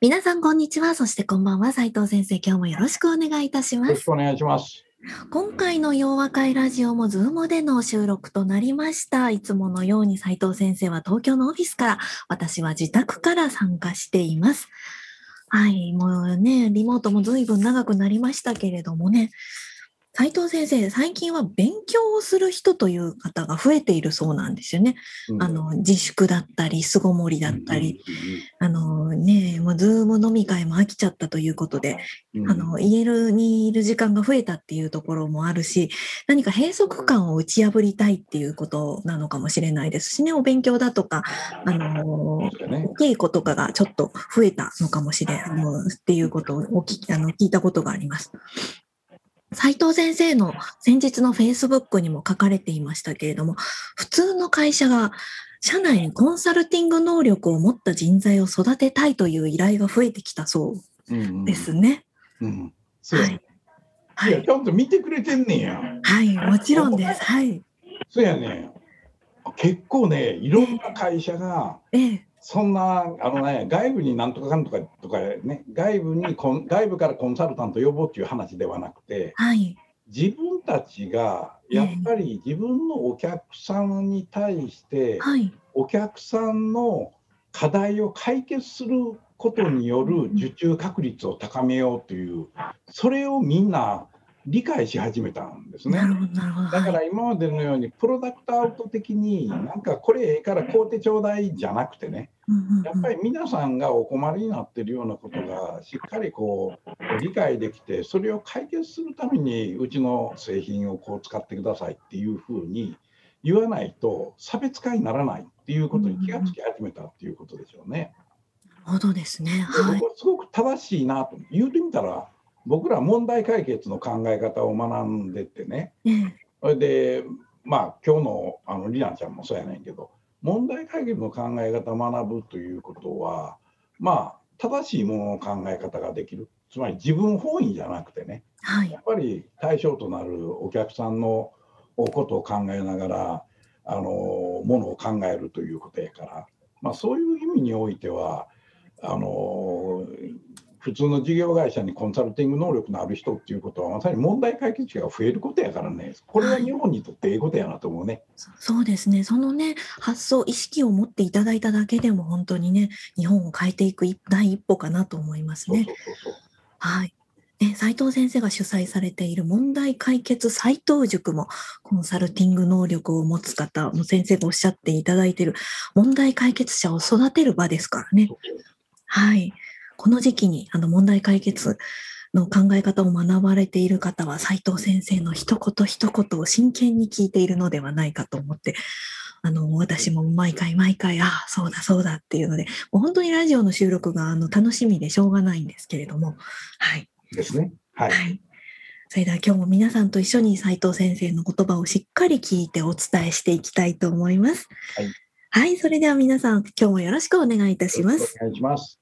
皆さんこんにちは。そしてこんばんは。斉藤先生今日もよろしくお願いいたします。よろしくお願いします。今回の洋和会ラジオもズームでの収録となりました。いつものように斉藤先生は東京のオフィスから、私は自宅から参加しています。はい、もうね、リモートも随分長くなりましたけれどもね、斉藤先生、最近は勉強をする人という方が増えているそうなんですよね。うん。あの、自粛だったり、巣ごもりだったり、うあのね、もうズーム飲み会も飽きちゃったということで、んうん。うんあの、家にいる時間が増えたっていうところもあるし、何か閉塞感を打ち破りたいっていうことなのかもしれないですしね、お勉強だとか、あの、稽古とかがちょっと増えたのかもしれないっていうことをおあの聞いたことがあります。斉藤先生の先日のフェイスブックにも書かれていましたけれども、普通の会社が社内にコンサルティング能力を持った人材を育てたいという依頼が増えてきたそううんうんですね。うんそうやはい。はいちゃんと見てくれてんねんやはい、もちろんです。はい。そうやね結構ねいろんな会社がええ。そんなあのね外部になんとかかんとかとかね外部にコン外部からコンサルタント呼ぼうっていう話ではなくてはい。自分たちがやっぱり自分のお客さんに対してはい。お客さんの課題を解決することによる受注確率を高めようというそれをみんな理解し始めたんですね。だかはい。ら今までのようにプロダクトアウト的になんかこれええから買うてちょうだいじゃなくてねやっぱり皆さんがお困りになっているようなことがしっかりこう理解できてそれを解決するためにうちの製品をこう使ってくださいっていうふうに言わないと差別化にならないっていうことに気がつき始めたっていうことでしょうね。なるほどですね。ではいすごく正しいなと。言うてみたら僕ら問題解決の考え方を学んでってねええ。それでまあ今日のあのりなちゃんもそうやねんけど問題解決の考え方を学ぶということはまあ正しいものの考え方ができるつまり自分本位じゃなくてねはいや。っぱり対象となるお客さんのことを考えながらあのものを考えるということやから、まあ、そういう意味においてはあの普通の事業会社にコンサルティング能力のある人っていうことはまさに問題解決者が増えることやからねこれは日本にとってええことやなと思うね。そそうですね。そのね、発想、意識を持っていただいただけでも本当にね、日本を変えていく一第一歩かなと思いますねそうそう。そうそうはい。ね、斉藤先生が主催されている問題解決斉藤塾もコンサルティング能力を持つ方、もう先生がおっしゃっていただいている問題解決者を育てる場ですからね。はい。この時期にあの問題解決の考え方を学ばれている方は斉藤先生の一言一言を真剣に聞いているのではないかと思って、あの、私も毎回毎回、ああ、そうだそうだっていうので、もう本当にラジオの収録があの楽しみでしょうがないんですけれども、はい。ですね。はい。はい。それでは今日も皆さんと一緒に斉藤先生の言葉をしっかり聞いてお伝えしていきたいと思います。はい。はい。それでは皆さん、今日もよろしくお願いいたします。お願いします。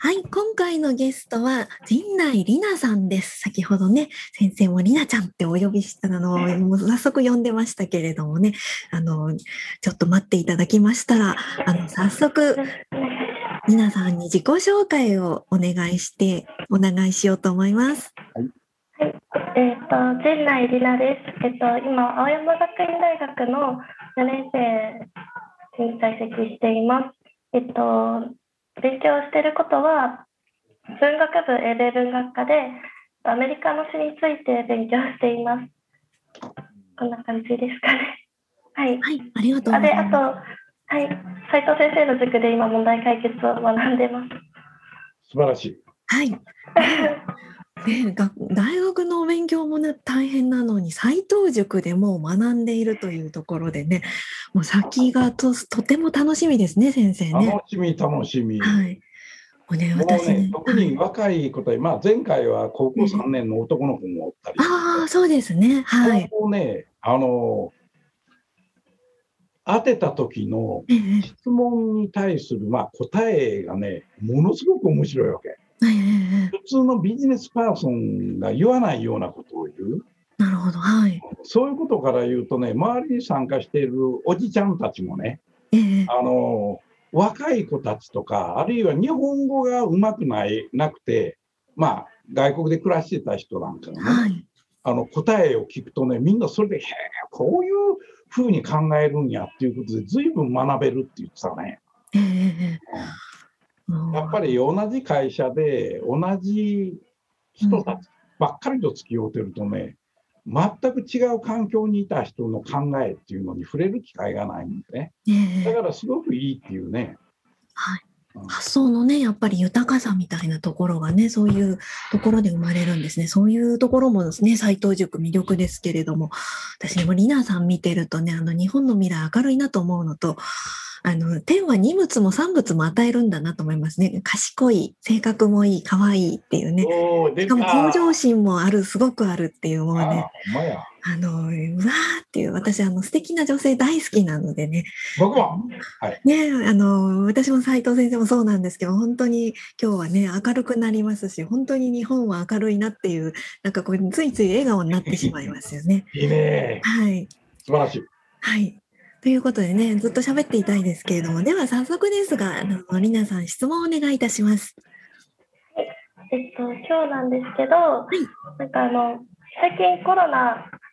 はい。今回のゲストは、陣内里奈さんです。先ほどね、先生も里奈ちゃんってお呼びしたのを、もう早速呼んでましたけれどもね、あの、ちょっと待っていただきましたら、あの、早速、里奈さんに自己紹介をお願いして、お願いしようと思います。はい、えっ、と、陣内里奈です。えっ、と、今、青山学院大学の4年生に在籍しています。えっ、と、勉強していることは、文学部英米文学科で、アメリカの詩について勉強しています。こんな感じですかね。はい。はい、ありがとうあで、ございます。あと、はい、斉藤先生の塾で今、問題解決を学んでます。素晴らしい。はい。ね、が大学のお勉強もね大変なのに斎藤塾でもう学んでいるというところでねもう先がととても楽しみですね先生ね。楽しみ、楽しみ。はい。もうね、私ね、ね特に若い子たち、まあ、前回は高校3年の男の子もおったりして、ああ、そうですね。はい。もうね、あの、当てた時のええ質問に対する、まあ、答えがね、ものすごく面白いわけ。普通のビジネスパーソンが言わないようなことを言う。なるほど。はい。そういうことから言うとね、周りに参加しているおじちゃんたちもね、ええあの、若い子たちとか、あるいは日本語がうまくない、なくて、まあ、外国で暮らしてた人なんかがね、はい。あの答えを聞くとね、みんなそれで、へえ、こういうふうに考えるんやっていうことで、ずいぶん学べるって言ってたね。ええええもうやっぱり同じ会社で、同じ人たちばっかりと付き合うてるとね、全く違う環境にいた人の考えっていうのに触れる機会がないんでね。ええだからすごくいいっていうね。はいうん発想のね、やっぱり豊かさみたいなところがね、そういうところで生まれるんですね。そういうところもですね、斎藤塾魅力ですけれども、私もリナさん見てるとね、あの日本の未来明るいなと思うのと、あの、天は二物も三物も与えるんだなと思いますね。賢い、性格もいい、可愛いっていうね。しかもた向上心もある、すごくあるっていう、もうね、あの、うわーっていう、私、あの、素敵な女性大好きなのでね、僕も。ね、あの、私も斉藤先生もそうなんですけど、本当に今日はね、明るくなりますし、本当に日本は明るいなっていう、なんかこう、ついつい笑顔になってしまいますよね。いいね。はい。素晴らしい。はい。ということでね、ずっと喋っていたいですけれども、では早速ですが、あの、りなさん質問をお願いいたします。えっと、今日なんですけど、なんかあの、最近コロナで、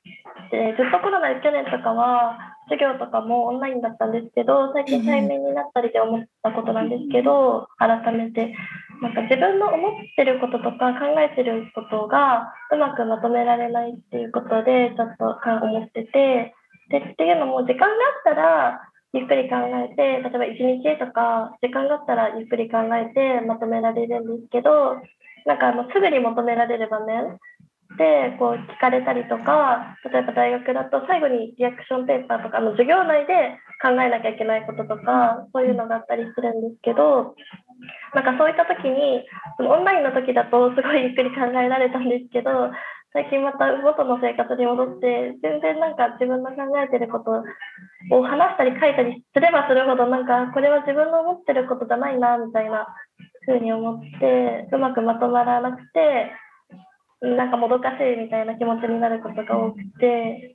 ずっとコロナで去年とかは、授業とかもオンラインだったんですけど、最近対面になったりで思ったことなんですけど、改めて、なんか自分の思ってることとか考えてることがうまくまとめられないっていうことで、ちょっと思ってて、で、っていうのも、時間があったら、ゆっくり考えて、例えば1日とか、時間があったらゆっくり考えてまとめられるんですけど、なんかあのすぐに求められる場面でこう聞かれたりとか、例えば大学だと最後にリアクションペーパーとか、の授業内で考えなきゃいけないこととか、そういうのがあったりするんですけど、なんかそういった時に、オンラインの時だとすごいゆっくり考えられたんですけど、最近また元の生活に戻って、全然なんか自分の考えてることを話したり書いたりすればするほど、なんかこれは自分の思ってることじゃないな、みたいなふうに思って、うまくまとまらなくて、なんかもどかしいみたいな気持ちになることが多くて、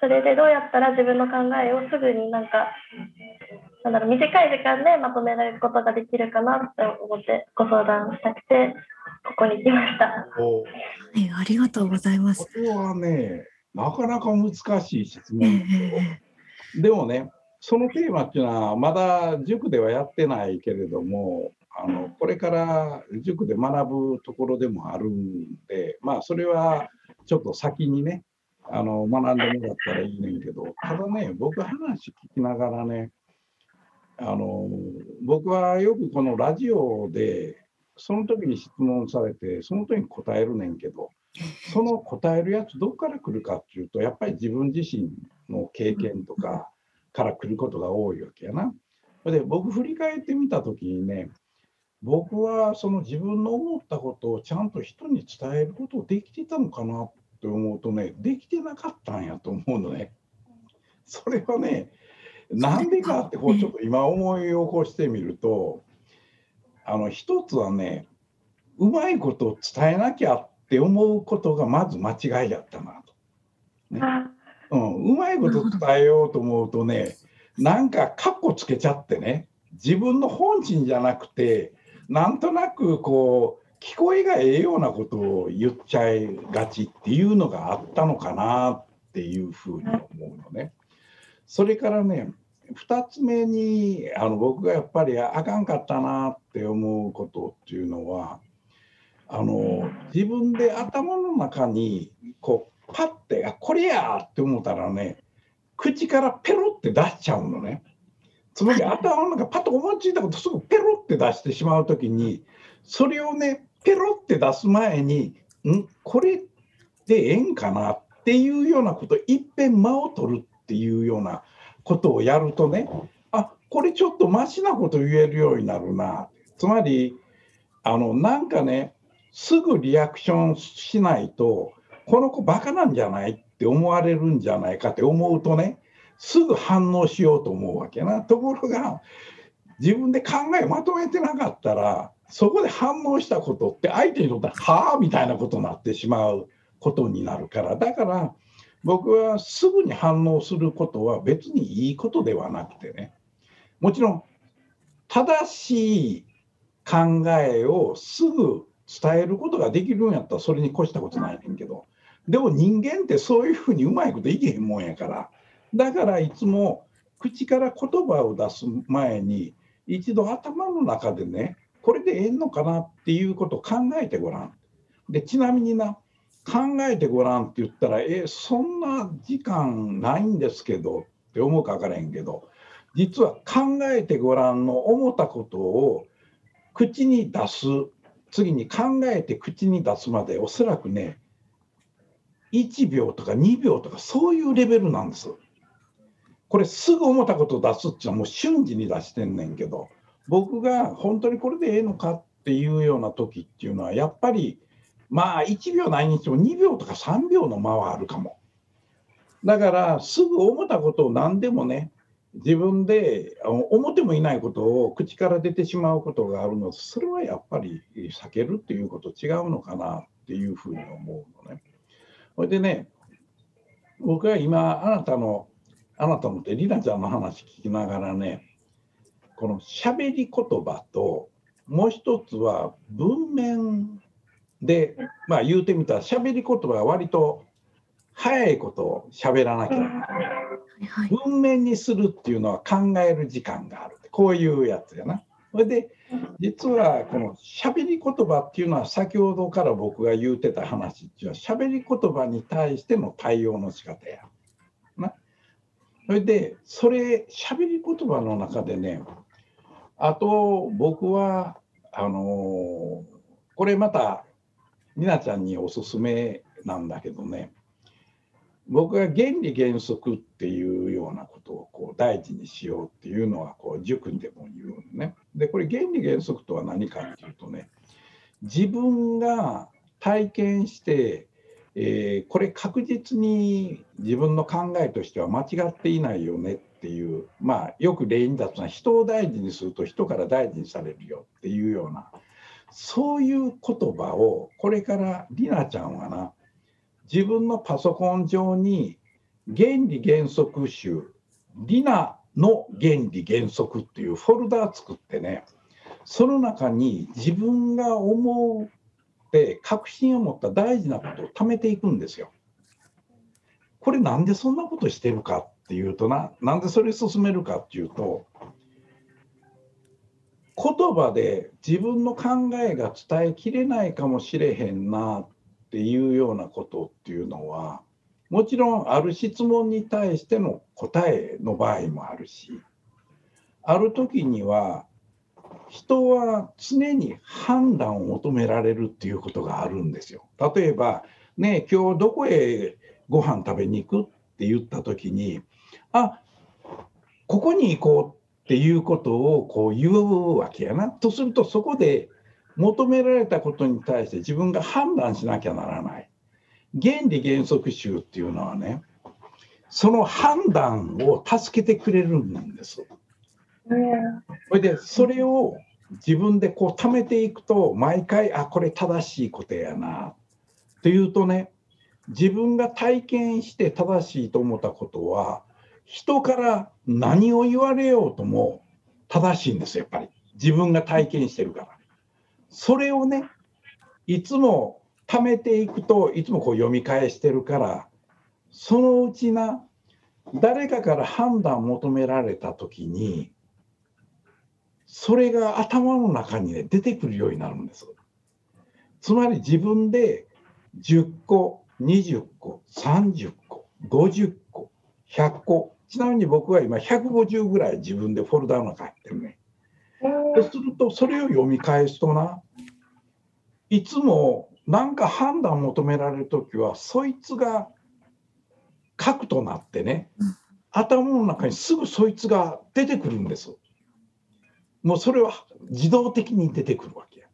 それでどうやったら自分の考えをすぐになんか、なんだろう、短い時間でまとめられることができるかなって思ってご相談したくて、ここに来ました。おはい、ありがとうございますこ。れはね、なかなか難しい質ええ問。ええでもね、そのテーマっていうのは、まだ塾ではやってないけれども、あのこれから塾で学ぶところでもあるんで、まあ、それはちょっと先にね、あの学んでもらったらいいねんけど、ただね、僕、話聞きながらね、あの僕はよくこのラジオで、その時に質問されて、その時に答えるねんけど、その答えるやつ、どこから来るかっていうと、やっぱり自分自身の経験とかから来ることが多いわけやな。で、僕、振り返ってみたときにね、僕はその自分の思ったことをちゃんと人に伝えることできてたのかなって思うとね、できてなかったんやと思うのね。それはね、なんでかってこうちょっと今思い起こしてみると、あの一つはね、うまいことを伝えなきゃって思うことがまず間違いやったなと。あうん、うまいこと伝えようと思うとね、なんかカッコつけちゃってね、自分の本心じゃなくて、なんとなくこう、聞こえがええようなことを言っちゃいがちっていうのがあったのかなっていうふうに思うのね。それからね、2つ目にあの僕がやっぱりあかんかったなって思うことっていうのは、あの自分で頭の中にこうパッて、あこれやって思ったらね、口からペロって出しちゃうのね。つまり頭の中パッと思いついたことすぐペロって出してしまうときに、それをね、ペロって出す前に、ん？これでええんかなっていうようなこと、いっぺん間を取るっていうようなことをやるとね、あこれちょっとマシなこと言えるようになるな。つまり、あのなんかねすぐリアクションしないとこの子バカなんじゃないって思われるんじゃないかって思うとねすぐ反応しようと思うわけな。ところが自分で考えまとめてなかったらそこで反応したことって相手にとっては「はあ?」みたいなことになってしまうことになるから。だから僕はすぐに反応することは別にいいことではなくてね。もちろん正しい考えをすぐ伝えることができるんやったらそれに越したことないねんけど。でも人間ってそういうふうにうまいこといけへんもんやからだからいつも口から言葉を出す前に一度頭の中でねこれでええのかなっていうことを考えてごらん。でちなみにな考えてごらんって言ったらえそんな時間ないんですけどって思うか分からへんけど実は考えてごらんの思ったことを口に出す次に考えて口に出すまでおそらくね1秒とか2秒とかそういうレベルなんです。これすぐ思ったことを出すっていうのはもう瞬時に出してんねんけど僕が本当にこれでええのかっていうような時っていうのはやっぱりまあ1秒ないにしても2秒とか3秒の間はあるかも。だからすぐ思ったことを何でもね自分で思ってもいないことを口から出てしまうことがあるのそれはやっぱり避けるっていうこと違うのかなっていうふうに思うのね。それでね僕は今あなたのあなたのってりなちゃんの話聞きながらねこの喋り言葉ともう一つは文面でまあ言うてみたら喋り言葉は割と早いことを喋らなきゃ、はい、文面にするっていうのは考える時間があるこういうやつやな。それで実はこの喋り言葉っていうのは先ほどから僕が言うてた話っていうのは喋り言葉に対しての対応の仕方や。それでそれ喋り言葉の中でねあと僕はあの、これまたみなちゃんにおすすめなんだけどね僕が原理原則っていうようなことをこう大事にしようっていうのはこう塾でも言うのね。でこれ原理原則とは何かっていうとね自分が体験して、えー、これ確実に自分の考えとしては間違っていないよねっていうまあよく例に出すのは人を大事にすると人から大事にされるよっていうようなそういう言葉をこれからりなちゃんはな自分のパソコン上に原理原則集リナの原理原則っていうフォルダー作ってねその中に自分が思うって確信を持った大事なことを貯めていくんですよ。これなんでそんなことしてるかっていうとななんでそれ進めるかっていうと言葉で自分の考えが伝えきれないかもしれへんなっっていうようなことっていうのはもちろんある質問に対しての答えの場合もあるしある時には人は常に判断を求められるっていうことがあるんですよ。例えばね今日どこへご飯食べに行くって言った時にあここに行こうっていうことをこう言うわけやな。とするとそこで求められたことに対して自分が判断しなきゃならない。原理原則集っていうのはね、その判断を助けてくれるんです。それでそれを自分でこう貯めていくと毎回あこれ正しいことやなっていうとね自分が体験して正しいと思ったことは人から何を言われようとも正しいんですやっぱり自分が体験してるから。それをねいつも貯めていくといつもこう読み返してるからそのうちな誰かから判断求められた時にそれが頭の中にね出てくるようになるんです。つまり自分で10個20個30個50個100個ちなみに僕は今150ぐらい自分でフォルダの中入ってるね。そうするとそれを読み返すとないつも何か判断を求められる時はそいつが核となってね頭の中にすぐそいつが出てくるんです。もうそれは自動的に出てくるわけ。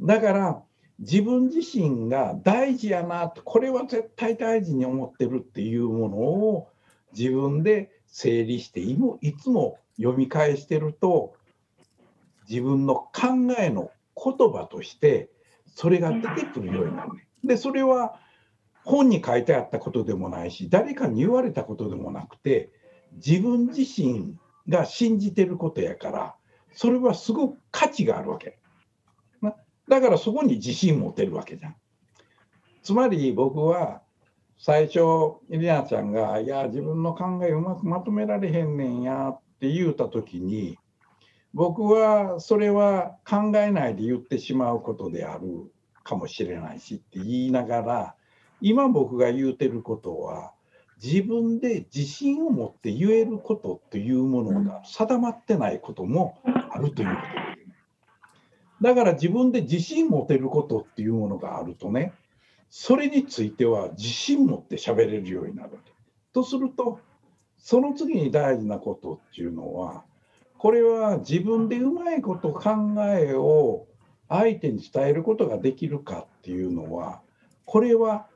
だから自分自身が大事やなこれは絶対大事に思ってるっていうものを自分で整理していつも読み返してると自分の考えの言葉としてそれが出てくるようになるね。でそれは本に書いてあったことでもないし誰かに言われたことでもなくて自分自身が信じてることやからそれはすごく価値があるわけ。だからそこに自信持てるわけじゃん。つまり僕は最初エリナちゃんが「いや自分の考えうまくまとめられへんねんや」って言うた時に僕はそれは考えないで言ってしまうことであるかもしれないしって言いながら今僕が言うてることは自分で自信を持って言えることっていうものが定まってないこともあるということだから自分で自信持てることっていうものがあるとねそれについては自信持って喋れるようになるわけ。とするとその次に大事なことっていうのはこれは自分でうまいこと考えを相手に伝えることができるかっていうのはこれは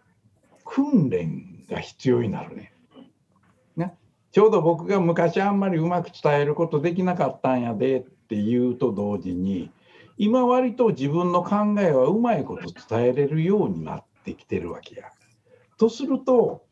訓練が必要になるね。ねちょうど僕が昔あんまりうまく伝えることできなかったんやでっていうと同時に今割と自分の考えはうまいこと伝えれるようになってきてるわけや。とすると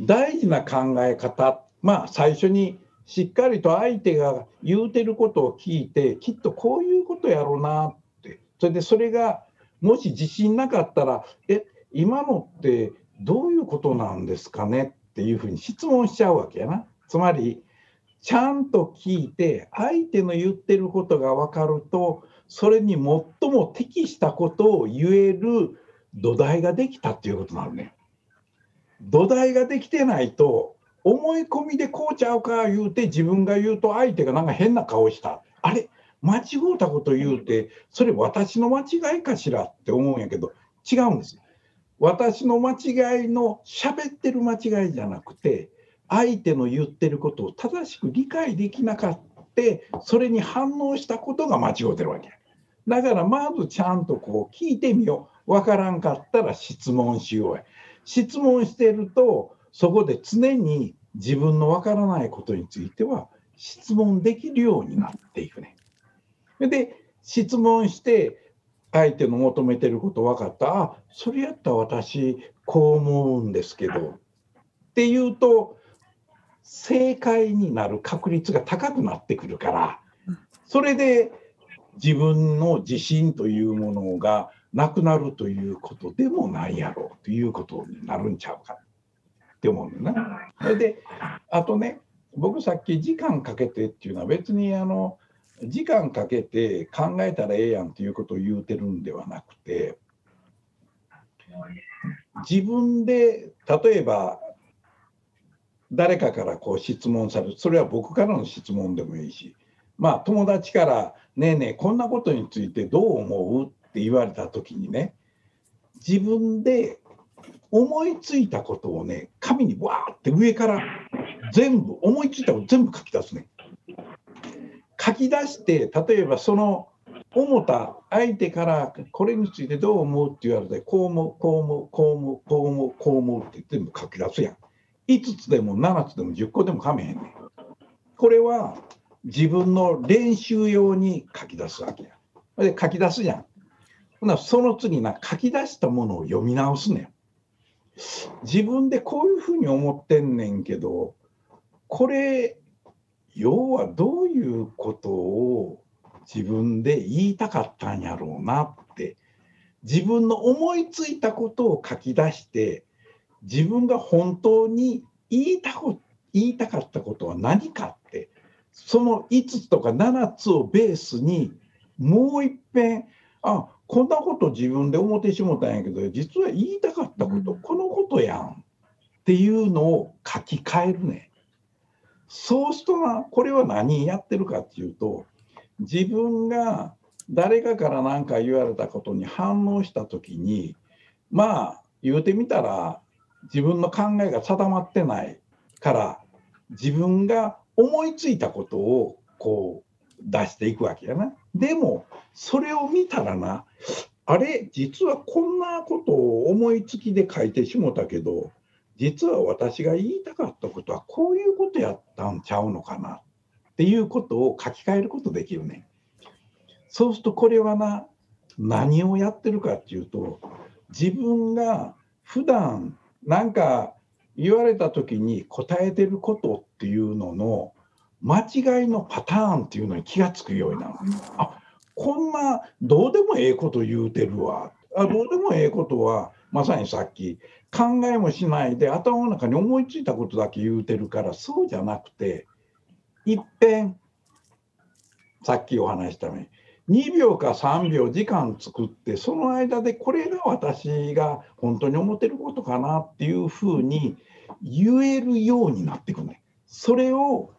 大事な考え方まあ最初にしっかりと相手が言うてることを聞いてきっとこういうことやろうなってそれでそれがもし自信なかったら「え今のってどういうことなんですかね?」っていうふうに質問しちゃうわけやな。つまりちゃんと聞いて相手の言ってることが分かるとそれに最も適したことを言える土台ができたっていうことなのね。土台ができてないと思い込みでこうちゃうか言うて自分が言うと相手がなんか変な顔したあれ間違うたこと言うてそれ私の間違いかしらって思うんやけど違うんですよ私の間違いの喋ってる間違いじゃなくて相手の言ってることを正しく理解できなかったそれに反応したことが間違うてるわけだからまずちゃんとこう聞いてみよう。わからんかったら質問しようや。質問してるとそこで常に自分のわからないことについては質問できるようになっていくね。で質問して相手の求めてること分かった。あそれやったら私こう思うんですけど。っていうと正解になる確率が高くなってくるから。それで自分の自信というものがなくなるということでもないやろうということになるんちゃうか。って思うんだな。それであとね僕さっき時間かけてっていうのは別にあの時間かけて考えたらええやんっていうことを言うてるんではなくて自分で例えば誰かからこう質問されるそれは僕からの質問でもいいしまあ友達から「ねえねえこんなことについてどう思う?」って言われた時にね自分で思いついたことをね紙にわーって上から全部思いついたこと全部書き出すね。書き出して例えばその思った相手からこれについてどう思うって言われてこう思うこう思うこう思うこう思うこう思うって全部書き出すやん。5つでも7つでも10個でもかめへんねん。これは自分の練習用に書き出すわけや。で書き出すじゃん。ほなその次な書き出したものを読み直すねん。自分でこういうふうに思ってんねんけどこれ要はどういうことを自分で言いたかったんやろうなって自分の思いついたことを書き出して自分が本当に言いたこ言いたかったことは何かってその5つとか7つをベースにもういっぺんあこんなこと自分で思ってしもたんやけど実は言いたかったことこのことやんっていうのを書き換えるね。そうするとなこれは何やってるかっていうと自分が誰かから何か言われたことに反応した時にまあ言うてみたら自分の考えが定まってないから自分が思いついたことをこう出していくわけやな。でもそれを見たらなあれ実はこんなことを思いつきで書いてしもたけど実は私が言いたかったことはこういうことやったんちゃうのかなっていうことを書き換えることできるね。そうするとこれはな何をやってるかっていうと自分が普段なんか言われた時に答えてることっていうのの間違いのパターンっていうのに気が付くようになる。あこんなどうでもええこと言うてるわ。あどうでもええことはまさにさっき考えもしないで頭の中に思いついたことだけ言うてるからそうじゃなくていっぺんさっきお話したように2秒か3秒時間作ってその間でこれが私が本当に思ってることかなっていうふうに言えるようになっていくね。それを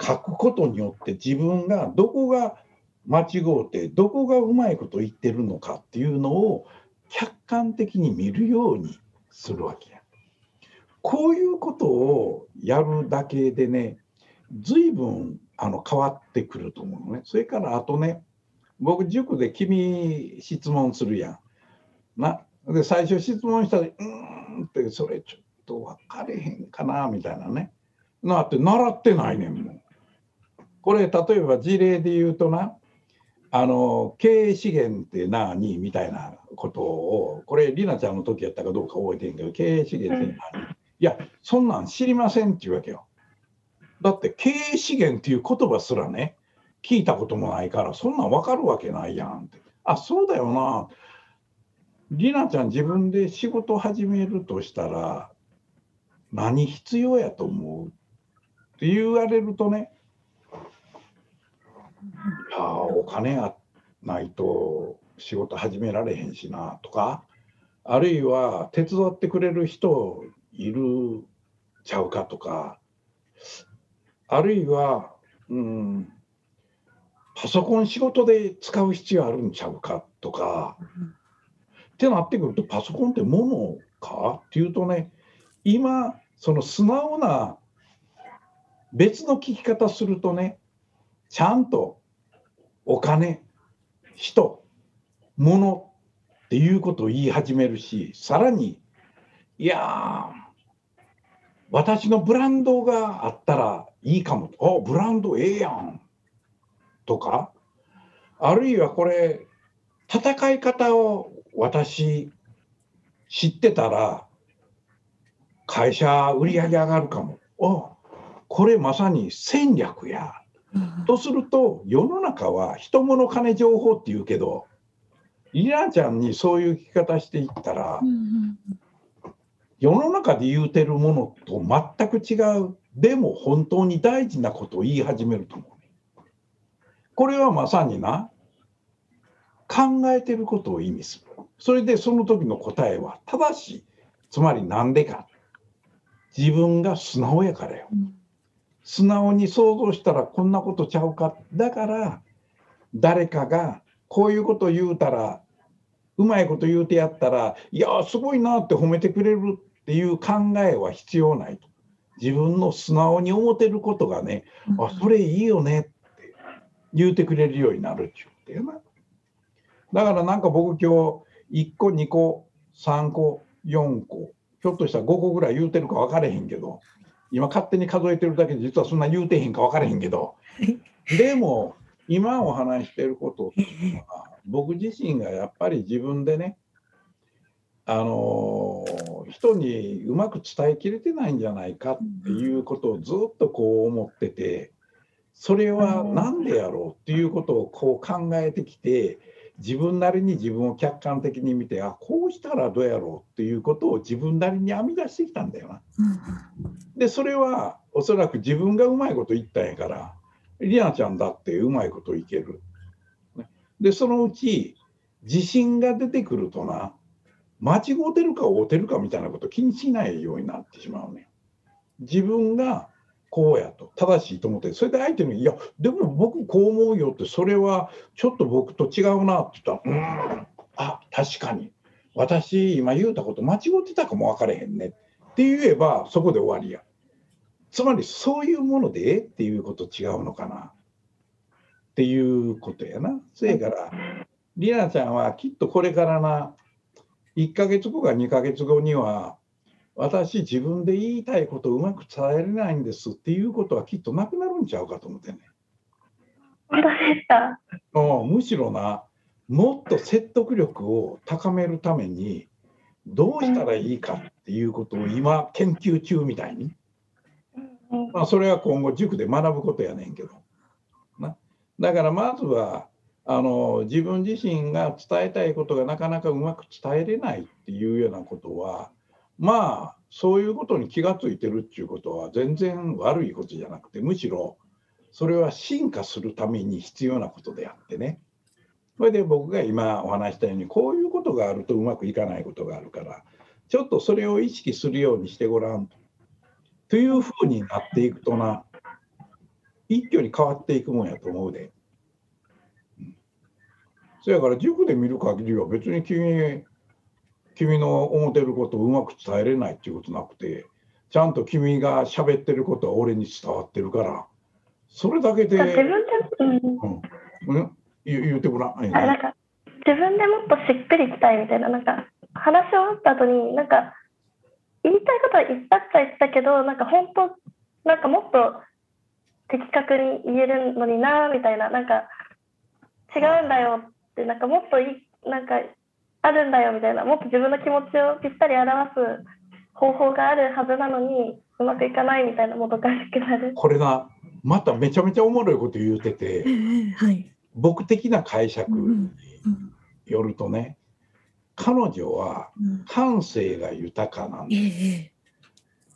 書くことによって自分がどこが間違うてどこがうまいこと言ってるのかっていうのを客観的に見るようにするわけや。こういうことをやるだけでね随分あの変わってくると思うのね。それからあとね僕塾で君質問するやん。なで最初質問したら「うーん」ってそれちょっと分かれへんかなみたいなね。なって習ってないねんもん。これ例えば事例で言うとなあの経営資源って何？みたいなことをこれりなちゃんの時やったかどうか覚えてんけど経営資源って何、いやそんなん知りませんっていうわけよ。だって経営資源っていう言葉すらね聞いたこともないからそんなん分かるわけないやんって。あそうだよな。りなちゃん自分で仕事始めるとしたら何必要やと思うって言われるとねいやお金がないと仕事始められへんしなとかあるいは手伝ってくれる人いるちゃうかとかあるいは、うん、パソコン仕事で使う必要あるんちゃうかとか、ってなってくるとパソコンってものかっていうとね今その素直な別の聞き方するとねちゃんとお金人物っていうことを言い始めるしさらにいや私のブランドがあったらいいかもあブランドええやん。とかあるいはこれ戦い方を私知ってたら会社売り上げ上がるかも。あこれまさに戦略や。とすると世の中は人物金情報って言うけどリナちゃんにそういう聞き方していったら、世の中で言うてるものと全く違うでも本当に大事なことを言い始めると思う。これはまさにな考えてることを意味する。それでその時の答えは正しい。つまり何でか。自分が素直やからよ。素直に想像したらこんなことちゃうかだから誰かがこういうこと言うたらうまいこと言うてやったらいやすごいなって褒めてくれるっていう考えは必要ないと。自分の素直に思ってることがね、うん、あそれいいよねって言うてくれるようになるっちゅうてな。だからなんか僕今日1個2個3個4個ひょっとしたら5個ぐらい言うてるか分かれへんけど今勝手に数えてるだけで実はそんな言うてへんか分からへんけどでも今お話してることっていうのは僕自身がやっぱり自分でねあの人にうまく伝えきれてないんじゃないかっていうことをずっとこう思っててそれは何でやろうっていうことをこう考えてきて自分なりに自分を客観的に見てあこうしたらどうやろうっていうことを自分なりに編み出してきたんだよな。でそれはおそらく自分がうまいこと言ったんやからりなちゃんだってうまいこといける。でそのうち自信が出てくるとな間違うてるか合うてるかみたいなこと気にしないようになってしまうね。自分がこうやと正しいと思ってそれで相手に「いやでも僕こう思うよ」ってそれはちょっと僕と違うなって言ったら「うんあ確かに私今言うたこと間違ってたかも分かれへんね」って言えばそこで終わりや。つまりそういうものでえっていうこと違うのかな？っていうことやな。そやからりなちゃんはきっとこれからな1ヶ月後か2ヶ月後には私自分で言いたいことをうまく伝えれないんですっていうことはきっとなくなるんちゃうかと思ってね。本当ですか？うんむしろなもっと説得力を高めるためにどうしたらいいかっていうことを今研究中みたいに、まあ、それは今後塾で学ぶことやねんけど。な。だからまずはあの自分自身が伝えたいことがなかなかうまく伝えれないっていうようなことはまあそういうことに気がついてるっていうことは全然悪いことじゃなくてむしろそれは進化するために必要なことであってね。それで僕が今お話したようにこういうことがあるとうまくいかないことがあるからちょっとそれを意識するようにしてごらんと。いうふうになっていくとな一挙に変わっていくもんやと思うで。うんそやから塾で見る限りは別に君君の思ってることをうまく伝えれないっていうことなくてちゃんと君が喋ってることは俺に伝わってるからそれだけで、自分で、うん、うんうん、言言ってごらん。あなんか自分でもっとしっくりきたいみたいな、なんか話し終わった後に、なんか言いたいことは言ったっちゃ言ったけど、なんか本当、なんかもっと的確に言えるのになみたいな、なんか違うんだよって、なんかもっといい、なんかあるんだよみたいな、もっと自分の気持ちをぴったり表す方法があるはずなのに、うまくいかないみたいなもどかしくなる。これなまためちゃめちゃおもろいこと言うててええはい。僕的な解釈にうんうんよるとね彼女はうん。感性が豊かなんえでえ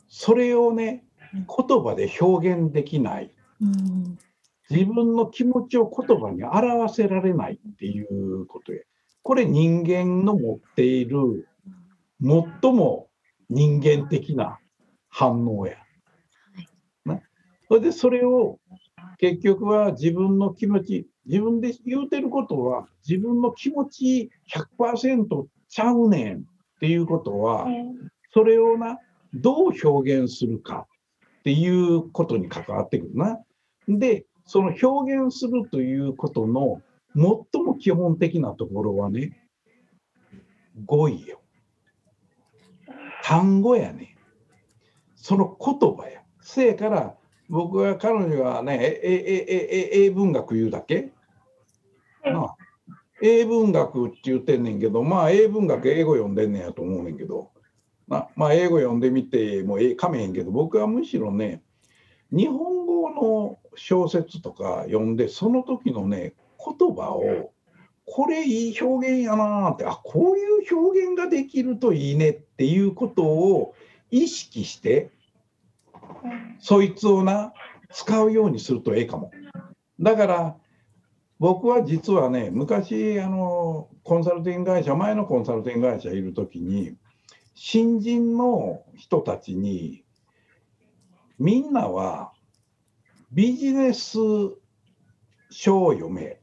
それをね言葉で表現できない。うん。自分の気持ちを言葉に表せられないっていうことや。これ人間の持っている最も人間的な反応や。な。それでそれを結局は自分の気持ち自分で言うてることは自分の気持ち100%ちゃうねんっていうことはうんそれをなどう表現するかっていうことに関わってくるな。でその表現するということの最も基本的なところはね語彙よ。単語やね。その言葉や。せやから僕は彼女がねえええええ英文学言うだけ？はいなあ英文学って言ってんねんけどまあ英文学英語読んでんねんやと思うねんけどなまあ英語読んでみてもうええかめへんけど僕はむしろね日本語の小説とか読んでその時のね言葉をこれいい表現やなーってあこういう表現ができるといいねっていうことを意識してうんそいつをな使うようにするとええかも。だから僕は実はね昔あのコンサルティング会社前のコンサルティング会社いる時に新人の人たちにみんなはビジネス書を読め、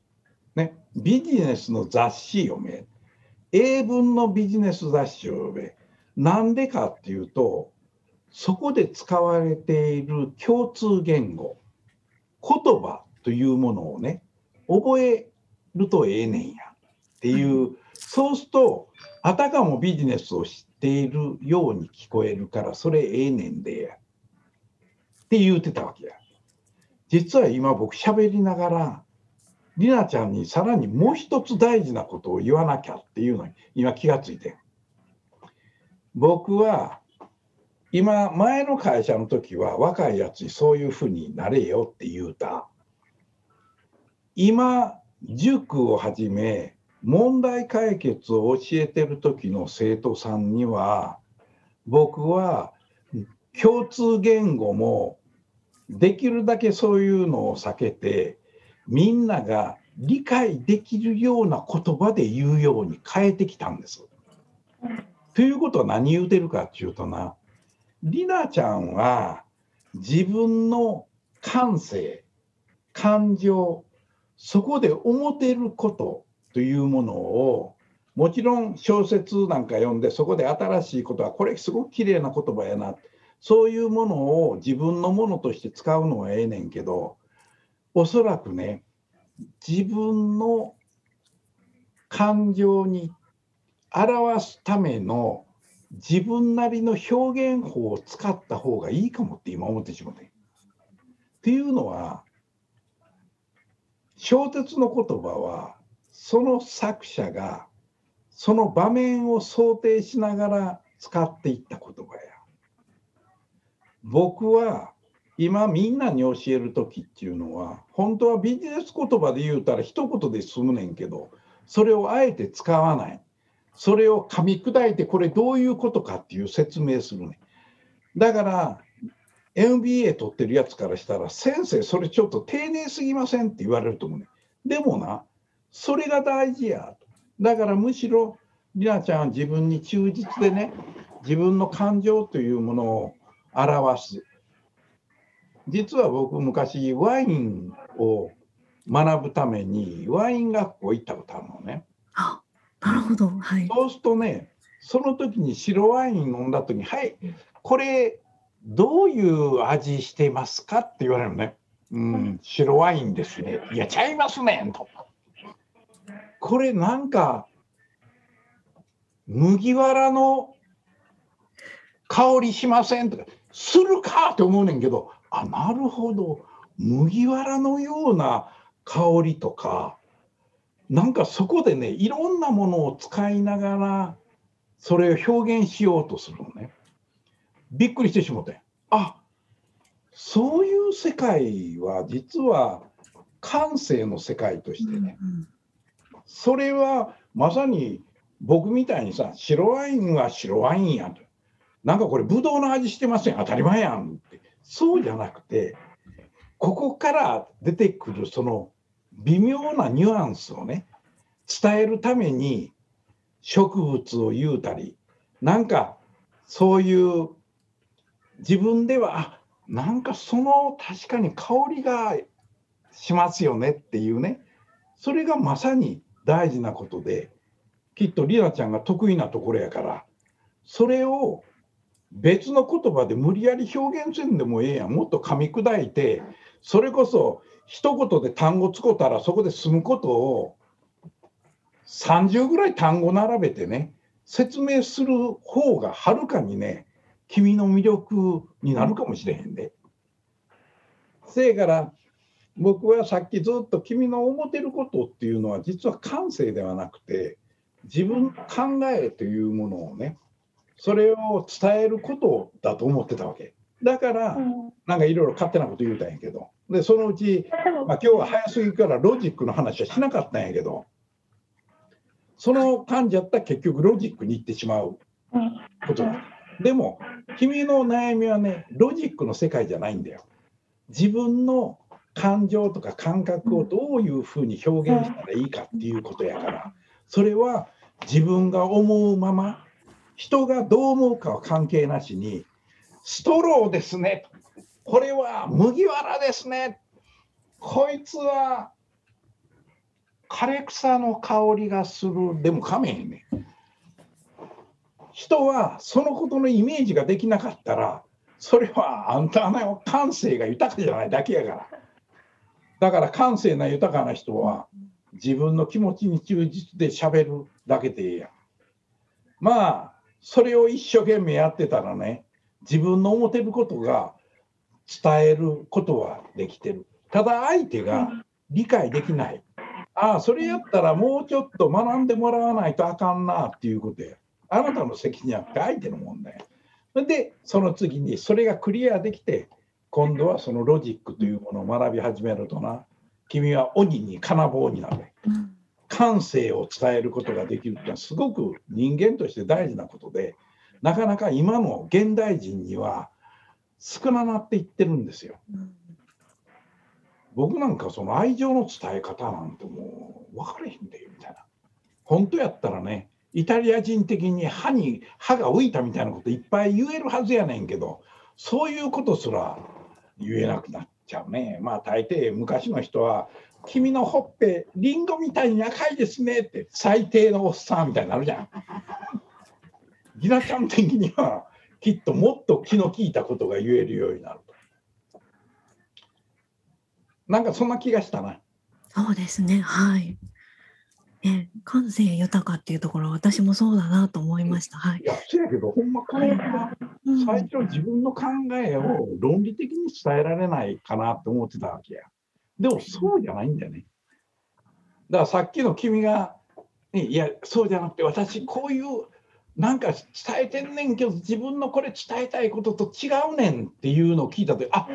ね、ビジネスの雑誌読め英文のビジネス雑誌を読めなんでかっていうとそこで使われている共通言語言葉というものをね覚えるとええねんやっていう、そうするとあたかもビジネスを知っているように聞こえるからそれええねんでやって言うてたわけや。実は今僕喋りながらりなちゃんにさらにもう一つ大事なことを言わなきゃっていうのに今気がついてん。僕は今前の会社の時は若いやつにそういうふうになれよって言うた今塾をはじめ問題解決を教えてる時の生徒さんには僕は共通言語もできるだけそういうのを避けてみんなが理解できるような言葉で言うように変えてきたんです。ということは何言うてるかっていうとなりなちゃんは自分の感性感情そこで思ってることというものをもちろん小説なんか読んでそこで新しいことはこれすごく綺麗な言葉やなそういうものを自分のものとして使うのはええねんけどおそらくね自分の感情に表すための自分なりの表現法を使った方がいいかもって今思ってしまって。っていうのは小説の言葉はその作者がその場面を想定しながら使っていった言葉や。僕は今みんなに教える時っていうのは本当はビジネス言葉で言うたら一言で済むねんけどそれをあえて使わないそれを噛み砕いてこれどういうことかっていう説明するねだから MBA 取ってるやつからしたら先生それちょっと丁寧すぎませんって言われると思うね。でもなそれが大事やだからむしろりなちゃんは自分に忠実でね自分の感情というものを表す。実は僕昔ワインを学ぶためにワイン学校行ったことあるのね。あなるほど、はい、そうするとねその時に白ワイン飲んだ時に「はいこれどういう味してますか?」って言われるのね。うん、白ワインですね。いや、ちゃいますねんと。これなんか、麦わらの香りしませんとか、するかって思うねんけど、あ、なるほど。麦わらのような香りとか、なんかそこでね、いろんなものを使いながら、それを表現しようとするのね。びっくりしてしもて。あそういう世界は実は感性の世界としてね、それはまさに僕みたいにさ白ワインは白ワインやと。なんかこれブドウの味してません。当たり前やんって。そうじゃなくてここから出てくるその微妙なニュアンスをね伝えるために植物を言うたりなんかそういう自分ではあなんかその確かに香りがしますよねっていうね。それがまさに大事なことできっとりなちゃんが得意なところやからそれを別の言葉で無理やり表現せんでもええやん。もっと噛み砕いてそれこそ一言で単語使ったらそこで済むことを30ぐらい単語並べてね説明する方がはるかにね君の魅力になるかもしれへんで。せやから僕はさっきずっと君の思ってることっていうのは実は感性ではなくて自分の考えというものをねそれを伝えることだと思ってたわけ。だからなんかいろいろ勝手なこと言うたんやけど。でそのうち、まあ、今日は早すぎからロジックの話はしなかったんやけどその感じやったら結局ロジックに行ってしまうこと。だでも君の悩みはねロジックの世界じゃないんだよ。自分の感情とか感覚をどういうふうに表現したらいいかっていうことやから。それは自分が思うまま人がどう思うかは関係なしにストローですね。これは麦わらですね。こいつは枯れ草の香りがする。でもかめへんね人はそのことのイメージができなかったらそれはあんたの感性が豊かじゃないだけやから。だから感性な豊かな人は自分の気持ちに忠実でしゃべるだけでいいや。んまあそれを一生懸命やってたらね自分の思ってることが伝えることはできてる。ただ相手が理解できない。ああそれやったらもうちょっと学んでもらわないとあかんなっていうことやあなたの責任は相手の問題。で、その次にそれがクリアできて、今度はそのロジックというものを学び始めるとな、君は鬼に金棒になる。感性を伝えることができるってのはすごく人間として大事なことで、なかなか今の現代人には少ななっていってるんですよ。僕なんかその愛情の伝え方なんてもう分かれへんでみたいな。本当やったらね、イタリア人的に歯に歯が浮いたみたいなこといっぱい言えるはずやねんけどそういうことすら言えなくなっちゃうねまあ大抵昔の人は「君のほっぺりんごみたいに赤いですね」って最低のおっさんみたいになるじゃん。ギナちゃん的にはきっともっと気の利いたことが言えるようになると。なんかそんな気がしたな。そうですねはい。ね、感性豊かっていうところは私もそうだなと思いました。はいい。や、そうやけど、ほんまこれはうん最初自分の考えを論理的に伝えられないかなって思ってたわけや。でもそうじゃないんだよね。だからさっきの君が、ねいや、そうじゃなくて私こういうなんか伝えてんねんけど自分のこれ伝えたいことと違うねんっていうのを聞いたとき、あ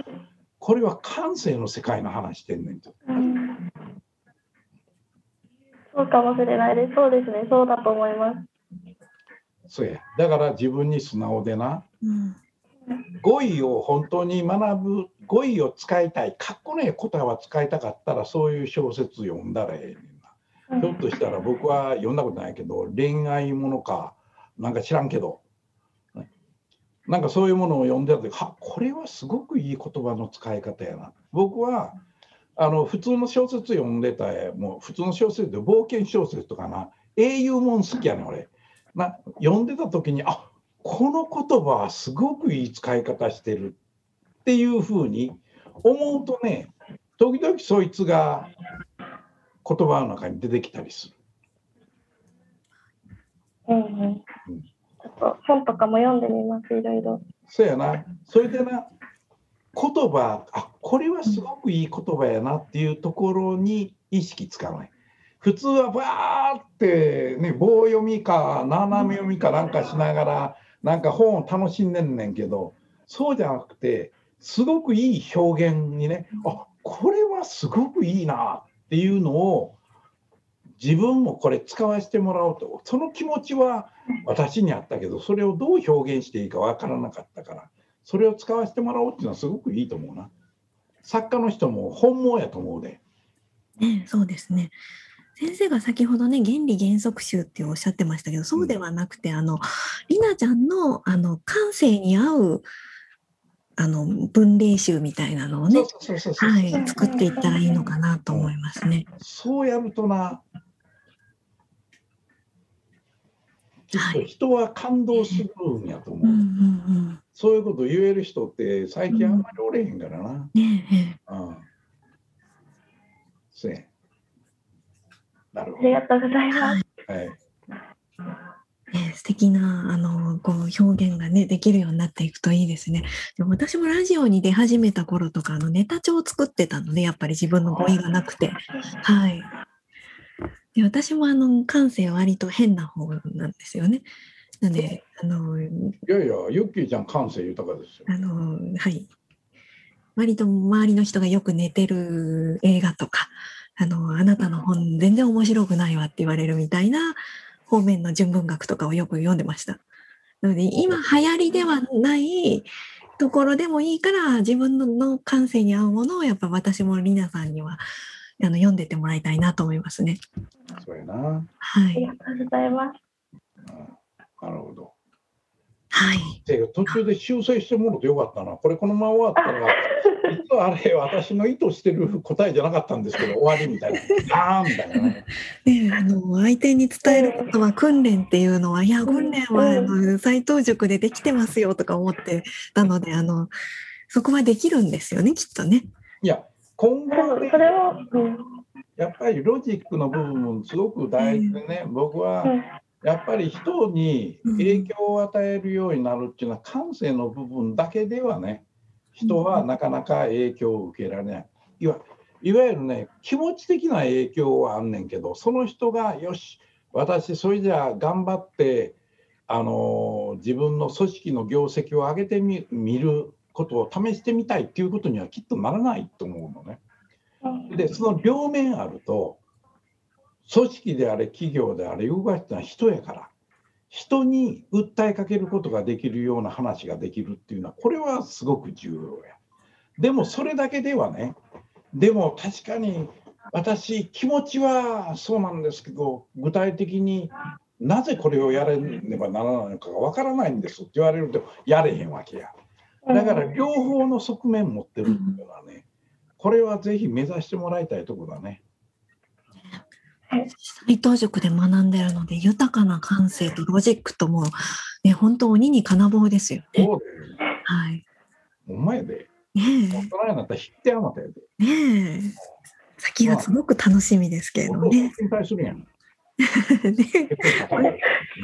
これは感性の世界の話してんねんと。うんそうかもしれないです。そうですね。そうだと思います。そうや。だから自分に素直でな。うん語彙を本当に学ぶ語彙を使いたいかっこねえ言葉使いたかったらそういう小説読んだらええねんなひょっとしたら僕は読んだことないけど恋愛ものかなんか知らんけどねなんかそういうものを読んでた時はこれはすごくいい言葉の使い方やな僕はあの普通の小説読んでたもう普通の小説で冒険小説とかな英雄もん好きやねん俺な読んでた時にあこの言葉はすごくいい使い方してるっていうふうに思うとね時々そいつが言葉の中に出てきたりする。うんうん。ちょっと本とかも読んでみます。いろいろ。そうやな。それでな言葉あこれはすごくいい言葉やなっていうところに意識つかない。普通はバーってね棒読みか斜め読みかなんかしながらなんか本を楽しんでんねんけどそうじゃなくてすごくいい表現にねあこれはすごくいいなっていうのを自分もこれ使わせてもらおうとその気持ちは私にあったけどそれをどう表現していいかわからなかったからそれを使わせてもらおうっていうのはすごくいいと思うな作家の人も本望やと思うでね、そうですね。先生が先ほどね、原理原則集っておっしゃってましたけど、そうではなくて、あの、りなちゃんの、あの、感性に合う、あの、分類集みたいなのをね、作っていったらいいのかなと思いますね。そうやるとなきっと人は感動するんやと思う、うんうんうん。そういうこと言える人って最近あんまりおれへんからな、ねええうん、そうやなるほありがとうございます。ど、はい、えねえ素敵な、あの、こう、表現がね、できるようになっていくといいですね。でも私もラジオに出始めた頃とか、あの、ネタ帳を作ってたので、やっぱり自分の語彙がなくて。はい。で私もあの感性は割と変な方なんですよね。なんで、あの、いやいやユッキーちゃん感性豊かですよあの、はい。割と周りの人がよく寝てる映画とか、あの、あなたの本全然面白くないわって言われるみたいな方面の純文学とかをよく読んでました。なので、今流行りではないところでもいいから、自分の感性に合うものをやっぱ私もりなさんにはあの読んでってもらいたいなと思いますね。そうやな、はい。ありがとうございます。うん、なるほどはい。で途中で修正してもらってよかったな。これこのまま終わったら、実はあれ、私の意図してる答えじゃなかったんですけど、終わりみたいな。あーみたいなね。ね、あの相手に伝えることは訓練っていうのは、いや、訓練はあの斎藤塾でできてますよとか思ってたので、あのそこはできるんですよね、きっとね。いや、今で後ねもそれを、うんやっぱりロジックの部分もすごく大事でね、僕はうんやっぱり人に影響を与えるようになるっていうのは、感性の部分だけではね、人はなかなか影響を受けられない。いわいわゆるね、気持ち的な影響はあんねんけど、その人が、よし、私、それじゃあ頑張って、あの自分の組織の業績を上げてみ見ることを試してみたいっていうことにはきっとならないと思うのね。うんで、その両面あると、組織であれ、企業であれ、動かすのは人やから、人に訴えかけることができるような話ができるっていうのは、これはすごく重要や。でも、それだけではね、でも確かに私、気持ちはそうなんですけど、具体的になぜこれをやれねばならないのかがわからないんですって言われると、やれへんわけや。だから両方の側面持ってるっていうのはね、これはぜひ目指してもらいたいところだね。斎藤塾で学んでるので、豊かな感性とロジックとも、ね、本当鬼に金棒ですよね。はい。お前で、ね大人になったら引って余ったやで。え、ねえ。先がすごく楽しみですけれどもね。心配するやん。ね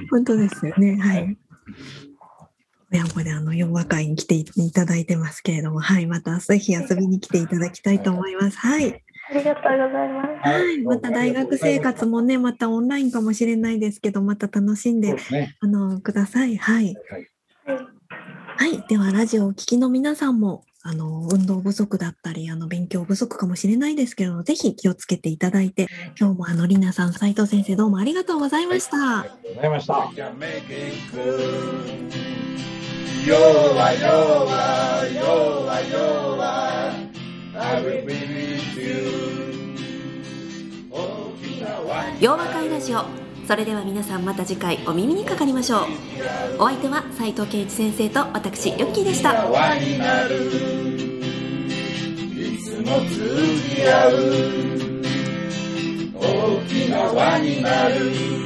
本当ですよね。はい。親子であの、洋和会に来ていただいてますけれども、はい。またぜひ遊びに来ていただきたいと思います。はい。ありがとうございます。はい。また大学生活もね、またオンラインかもしれないですけど、また楽しんで、ね。あの、ください。はい。はいはいはい。では、ラジオをお聞きの皆さんも、あの、運動不足だったり、あの、勉強不足かもしれないですけど、ぜひ気をつけていただいて、今日もあの、りなさん、斉藤先生、どうもありがとうございました。ありがとうございました。洋和会ラジオ。それでは皆さんまた次回お耳にかかりましょう。お相手は斉藤健一先生と私、ヨッキーでした。川になるいつも通じ合う沖縄になる